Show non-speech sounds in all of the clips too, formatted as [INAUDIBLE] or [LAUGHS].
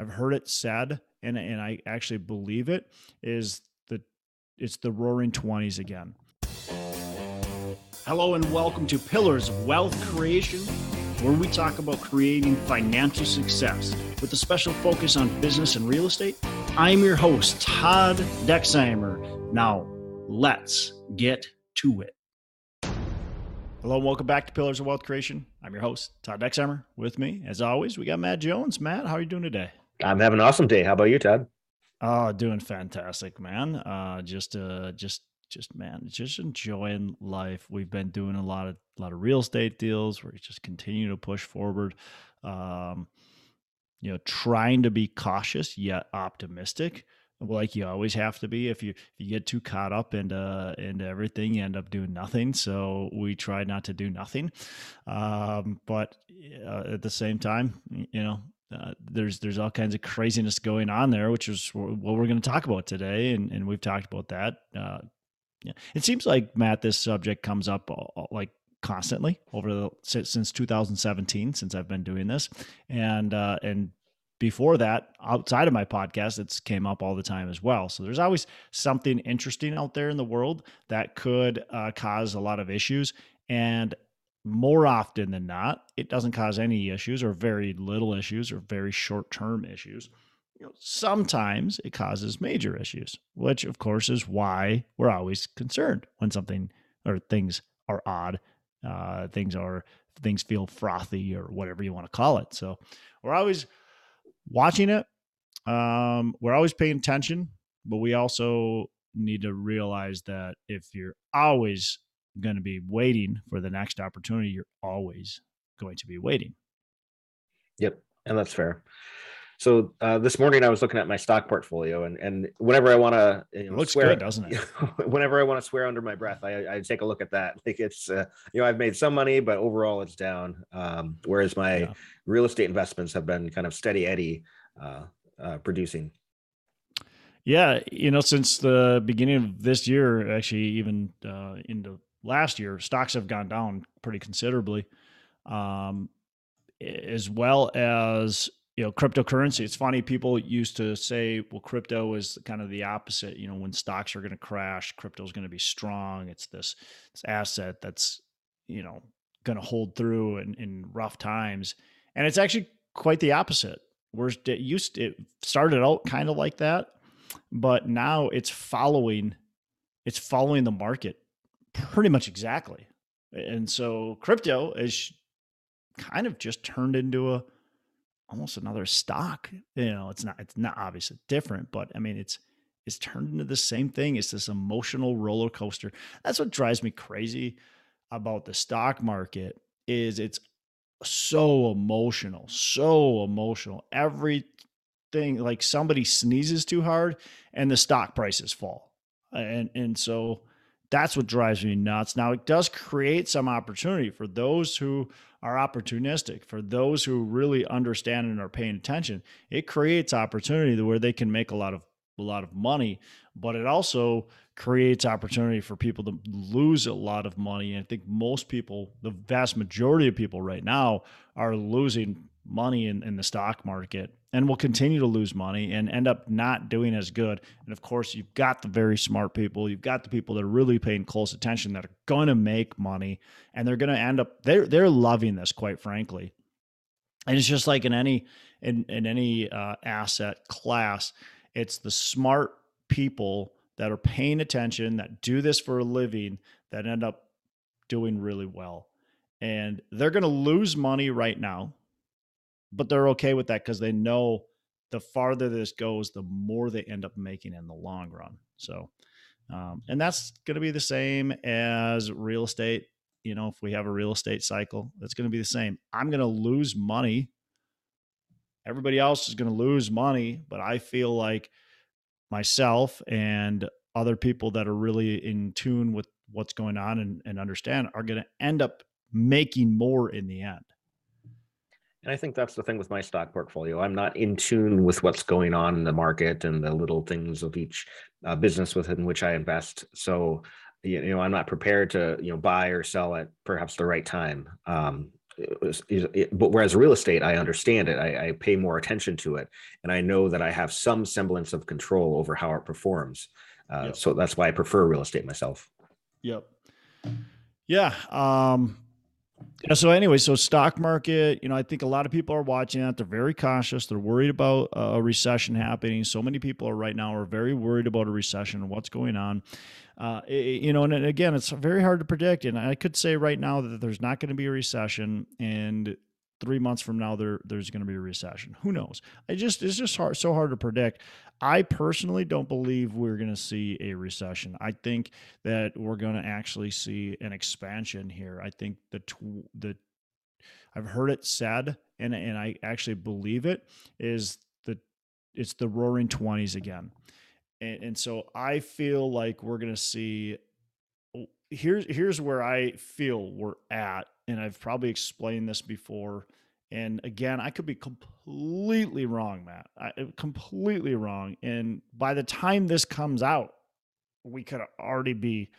I've heard it said, and and I actually believe it is the it's the Roaring Twenties again. Hello and welcome to Pillars of Wealth Creation, where we talk about creating financial success with a special focus on business and real estate. I'm your host, Todd Dexheimer. Now, let's get to it. Hello and welcome back to Pillars of Wealth Creation. I'm your host, Todd Dexheimer. With me, as always, we got Matt Jones. Matt, how are you doing today? I'm having an awesome day. How about you, Todd? Oh, doing fantastic, man. Uh, just, uh, just, just, man, just enjoying life. We've been doing a lot of, a lot of real estate deals. We're just continue to push forward. Um, you know, trying to be cautious yet optimistic like you always have to be if you if you get too caught up into into everything you end up doing nothing so we try not to do nothing um, but uh, at the same time you know uh, there's there's all kinds of craziness going on there which is what we're going to talk about today and and we've talked about that uh, yeah. it seems like matt this subject comes up uh, like constantly over the since 2017 since I've been doing this and uh and before that, outside of my podcast, it's came up all the time as well. So there's always something interesting out there in the world that could uh, cause a lot of issues. And more often than not, it doesn't cause any issues or very little issues or very short term issues. You know, sometimes it causes major issues, which of course is why we're always concerned when something or things are odd, uh, things are things feel frothy or whatever you want to call it. So we're always watching it, um, we're always paying attention, but we also need to realize that if you're always going to be waiting for the next opportunity, you're always going to be waiting. Yep, and that's fair. So uh, this morning I was looking at my stock portfolio, and and whenever I want to, you know, looks swear, good, doesn't it? [LAUGHS] whenever I want to swear under my breath, I, I take a look at that. Like it's, uh, you know, I've made some money, but overall it's down. Um, whereas my yeah. real estate investments have been kind of steady Eddie uh, uh, producing. Yeah, you know, since the beginning of this year, actually, even uh, into last year, stocks have gone down pretty considerably, um, as well as you know cryptocurrency. It's funny people used to say well crypto is kind of the opposite you know when stocks are going to crash crypto is going to be strong. It's this, this asset that's you know going to hold through in, in rough times. And it's actually quite the opposite. Where it used it started out kind of like that but now it's following it's following the market pretty much exactly and so crypto is kind of just turned into a almost another stock. You know, it's not it's not obviously different, but I mean it's it's turned into the same thing. It's this emotional roller coaster. That's what drives me crazy about the stock market is it's so emotional, so emotional. Everything like somebody sneezes too hard and the stock prices fall. And and so that's what drives me nuts. Now it does create some opportunity for those who are opportunistic, for those who really understand and are paying attention, it creates opportunity where they can make a lot of a lot of money, but it also creates opportunity for people to lose a lot of money. And I think most people, the vast majority of people right now, are losing money in, in the stock market and will continue to lose money and end up not doing as good. And of course, you've got the very smart people, you've got the people that are really paying close attention that are going to make money and they're going to end up they're they're loving this quite frankly. And it's just like in any in in any uh, asset class, it's the smart people that are paying attention that do this for a living that end up doing really well. And they're going to lose money right now but they're okay with that because they know the farther this goes, the more they end up making in the long run. So, um, and that's going to be the same as real estate. You know, if we have a real estate cycle, that's going to be the same. I'm going to lose money. Everybody else is going to lose money, but I feel like myself and other people that are really in tune with what's going on and, and understand are going to end up making more in the end. And I think that's the thing with my stock portfolio. I'm not in tune with what's going on in the market and the little things of each uh, business within which I invest. So, you know, I'm not prepared to, you know, buy or sell at perhaps the right time. Um, but whereas real estate, I understand it. I, I, pay more attention to it, and I know that I have some semblance of control over how it performs. Uh, yep. So that's why I prefer real estate myself. Yep. Yeah. Um, yeah. So anyway, so stock market, you know, I think a lot of people are watching that. They're very cautious. They're worried about a recession happening. So many people are right now are very worried about a recession and what's going on. Uh, it, you know, and again, it's very hard to predict. And I could say right now that there's not going to be a recession, and three months from now there there's going to be a recession. Who knows? I just it's just hard, so hard to predict. I personally don't believe we're going to see a recession. I think that we're going to actually see an expansion here. I think the tw- the I've heard it said, and and I actually believe it is the it's the Roaring Twenties again and, and so I feel like we're going to see. Oh, here's here's where I feel we're at, and I've probably explained this before. And again, I could be completely wrong, Matt. I, uh, completely wrong. And by the time this comes out, we could already be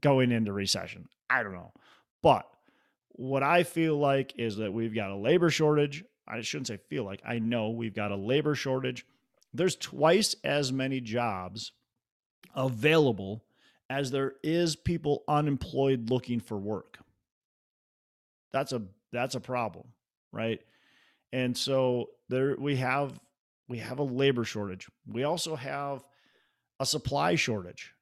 going into recession. I don't know. But what I feel like is that we've got a labor shortage. I shouldn't say feel like, I know we've got a labor shortage there's twice as many jobs available as there is people unemployed looking for work. That's a that's a problem, right? And so there we have we have a labor shortage. We also have a supply shortage,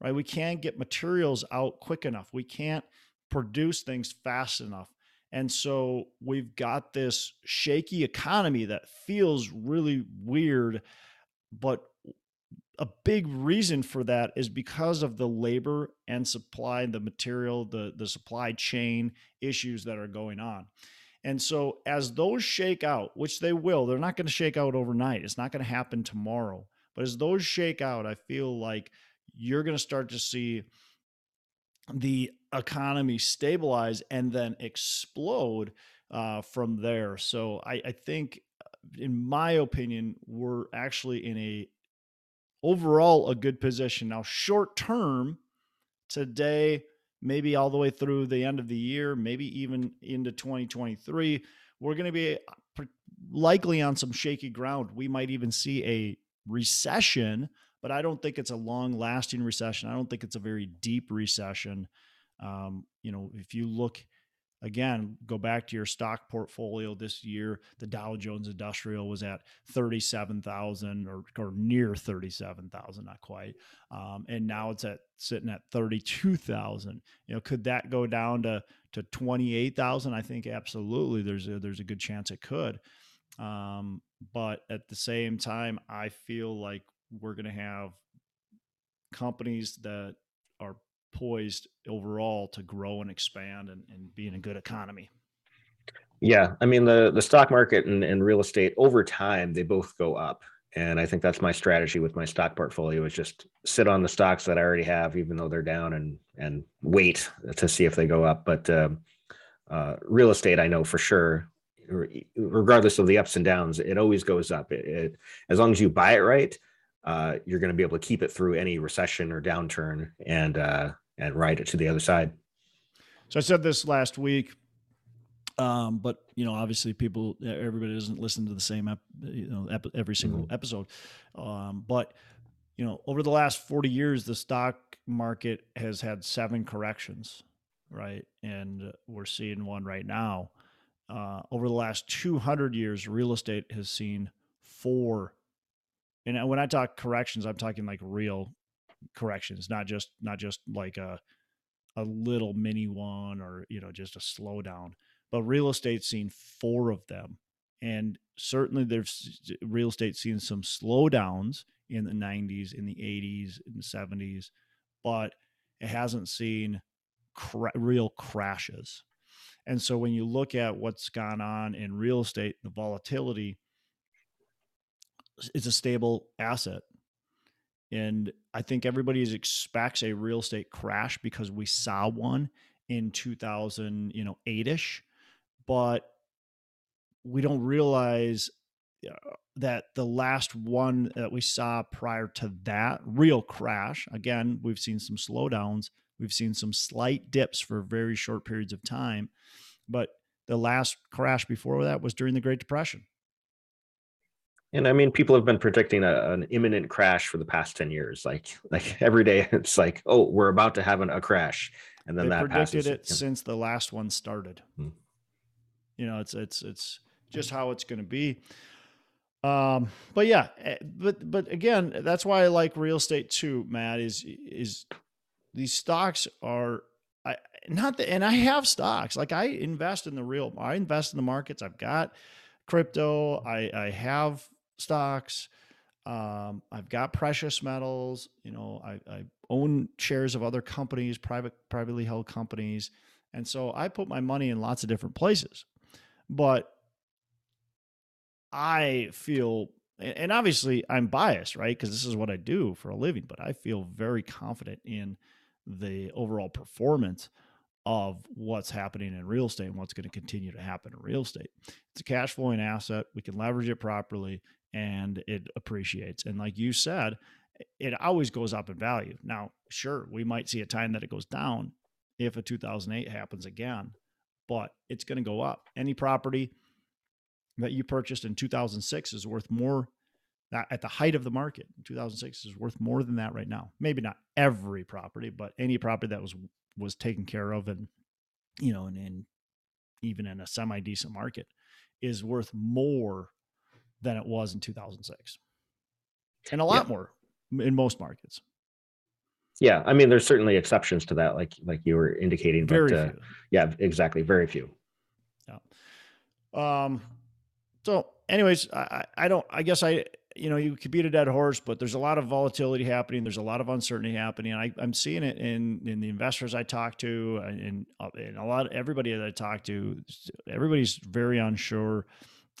right? We can't get materials out quick enough. We can't produce things fast enough. And so we've got this shaky economy that feels really weird. But a big reason for that is because of the labor and supply, the material, the, the supply chain issues that are going on. And so, as those shake out, which they will, they're not going to shake out overnight. It's not going to happen tomorrow. But as those shake out, I feel like you're going to start to see the economy stabilize and then explode uh, from there. So I, I think, uh, in my opinion, we're actually in a overall a good position. Now, short term, today, maybe all the way through the end of the year, maybe even into 2023, we're going to be uh, likely on some shaky ground. We might even see a recession, but I don't think it's a long lasting recession. I don't think it's a very deep recession. Um, you know, if you look again, go back to your stock portfolio this year, the Dow Jones Industrial was at 37,000 or, or near 37,000, not quite. Um, and now it's at sitting at 32,000. You know, could that go down to, to 28,000? I think absolutely there's a, there's a good chance it could. Um, but at the same time, I feel like we're going to have companies that poised overall to grow and expand and, and be in a good economy. Yeah, I mean the the stock market and, and real estate over time they both go up, and I think that's my strategy with my stock portfolio is just sit on the stocks that I already have, even though they're down, and and wait to see if they go up. But um, uh, real estate, I know for sure, regardless of the ups and downs, it always goes up. It, it as long as you buy it right, uh, you're going to be able to keep it through any recession or downturn, and uh, and ride it to the other side. So I said this last week, um, but you know, obviously, people, everybody doesn't listen to the same, ep, you know, ep, every single mm-hmm. episode. Um, but you know, over the last forty years, the stock market has had seven corrections, right? And we're seeing one right now. Uh, over the last 200 years, real estate has seen four. And when I talk corrections, I'm talking like real corrections, not just not just like a a little mini one or you know just a slowdown. But real estate's seen four of them, and certainly there's real estate seen some slowdowns in the 90s, in the 80s, in the 70s, but it hasn't seen cra- real crashes. And so when you look at what's gone on in real estate, the volatility, it's a stable asset. And I think everybody expects a real estate crash because we saw one in 2000, you know, 8ish, but we don't realize uh, that the last one that we saw prior to that real crash, again, we've seen some slowdowns, we've seen some slight dips for very short periods of time, but the last crash before that was during the Great Depression. And I mean, people have been predicting a, an imminent crash for the past 10 years. Like, [LAUGHS] like every day it's like, oh, we're about to have an, a crash. And then they that predicted passes. it Yeah. since the last one started. Hmm. You know, it's it's it's just how it's going to be. Um, but yeah, eh, but but again, that's why I like real estate too, Matt. Is is these stocks are I not the, and I have stocks like I invest in the real. I invest in the markets. I've got crypto. I I have stocks. Um, I've got precious metals. You know, I, I own shares of other companies, private, privately held companies, and so I put my money in lots of different places. But I feel, and and obviously I'm biased, right? Because this is what I do for a living. But I feel very confident in the overall performance of what's happening in real estate and what's going to continue to happen in real estate. It's a cash flowing asset. We can leverage it properly and it appreciates. And like you said, it always goes up in value. Now, sure, we might see a time that it goes down if a 2008 happens again, but it's going to go up. Any property that you purchased in 2006 is worth more uh, at the height of the market 2006 is worth more than that right now. Maybe not every property, but any property that was was taken care of and you know, and, and even in a semi decent market is worth more than it was in 2006 and a lot Yeah. more in most markets. Yeah. I mean, there's certainly exceptions to that, like, like you were indicating, Very but uh, few. yeah, exactly. Very few. Yeah. Um, so, anyways, I, I don't. I guess I, you know, you could beat a dead horse, but there's a lot of volatility happening. There's a lot of uncertainty happening. I, I'm seeing it in in the investors I talk to, and, uh, and a lot everybody that I talk to. Everybody's very unsure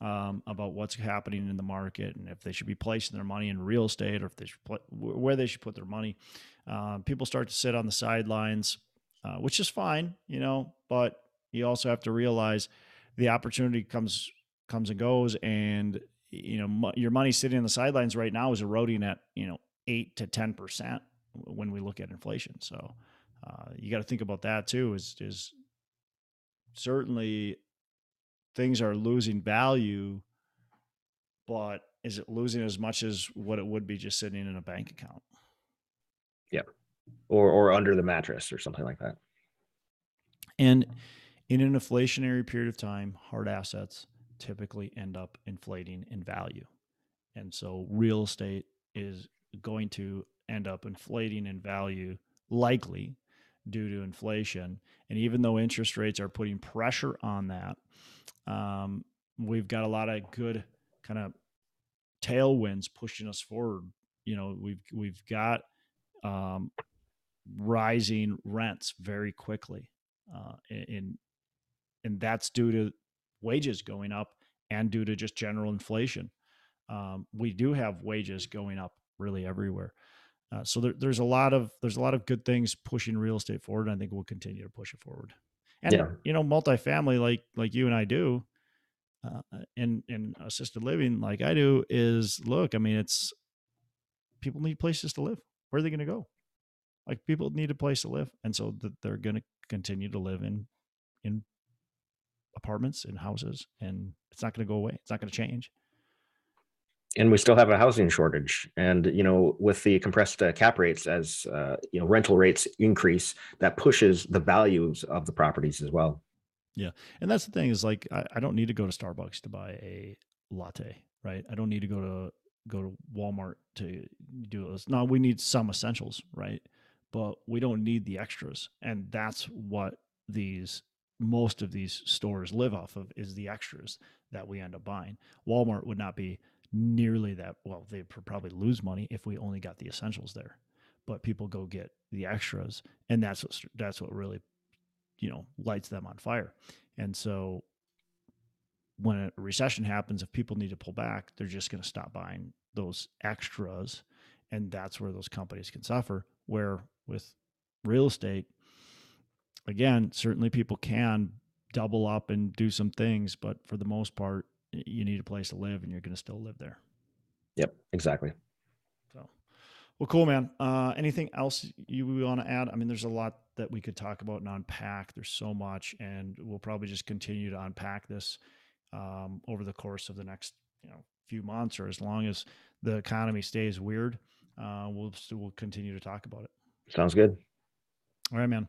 um, about what's happening in the market and if they should be placing their money in real estate or if they should put where they should put their money. Um, people start to sit on the sidelines, uh, which is fine, you know, but you also have to realize the opportunity comes comes and goes and you know mo- your money sitting on the sidelines right now is eroding at you know 8 to 10 percent when we look at inflation so uh, you got to think about that too is is certainly things are losing value but is it losing as much as what it would be just sitting in a bank account Yeah. Or, or under the mattress or something like that. And in an inflationary period of time, hard assets typically end up inflating in value. And so real estate is going to end up inflating in value, likely due to inflation. And even though interest rates are putting pressure on that, um, we've got a lot of good kind of tailwinds pushing us forward. You know, we've we've got um, rising rents very quickly uh, in and that's due to wages going up and due to just general inflation. Um, we do have wages going up really everywhere. Uh, so there, there's a lot of there's a lot of good things pushing real estate forward. And I think we'll continue to push it forward. And Yeah. you know, multifamily like like you and I do, uh, in in assisted living like I do is look. I mean, it's people need places to live. Where are they going to go? Like people need a place to live, and so th- they're going to continue to live in in apartments and houses, and it's not going to go away. It's not going to change. And we still have a housing shortage and you know with the compressed uh, cap rates as uh, you know rental rates increase that pushes the values of the properties as well yeah And that's the thing is like I, I don't need to go to Starbucks to buy a latte, right? I don't need to go to go to Walmart to do this. Now we need some essentials, right? But we don't need the extras, and that's what these most of these stores live off of is the extras that we end up buying. Walmart would not be nearly that well. They probably lose money if we only got the essentials there, but people go get the extras, and that's what that's what really you know lights them on fire. And so when a recession happens, if people need to pull back, they're just going to stop buying those extras. And that's where those companies can suffer. Where with real estate, again, certainly people can double up and do some things, but for the most part, you need a place to live and you're going to still live there. yep exactly So, well, cool, man. Uh, anything else you want to add? I mean, there's a lot that we could talk about and unpack. There's so much, and we'll probably just continue to unpack this um, over the course of the next you know few months or as long as the economy stays weird. Uh, we'll we'll continue to talk about it. Sounds good. All right, man.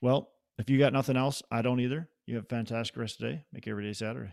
Well, if you got nothing else, I don't either. You have a fantastic rest of the day. Make every day Saturday.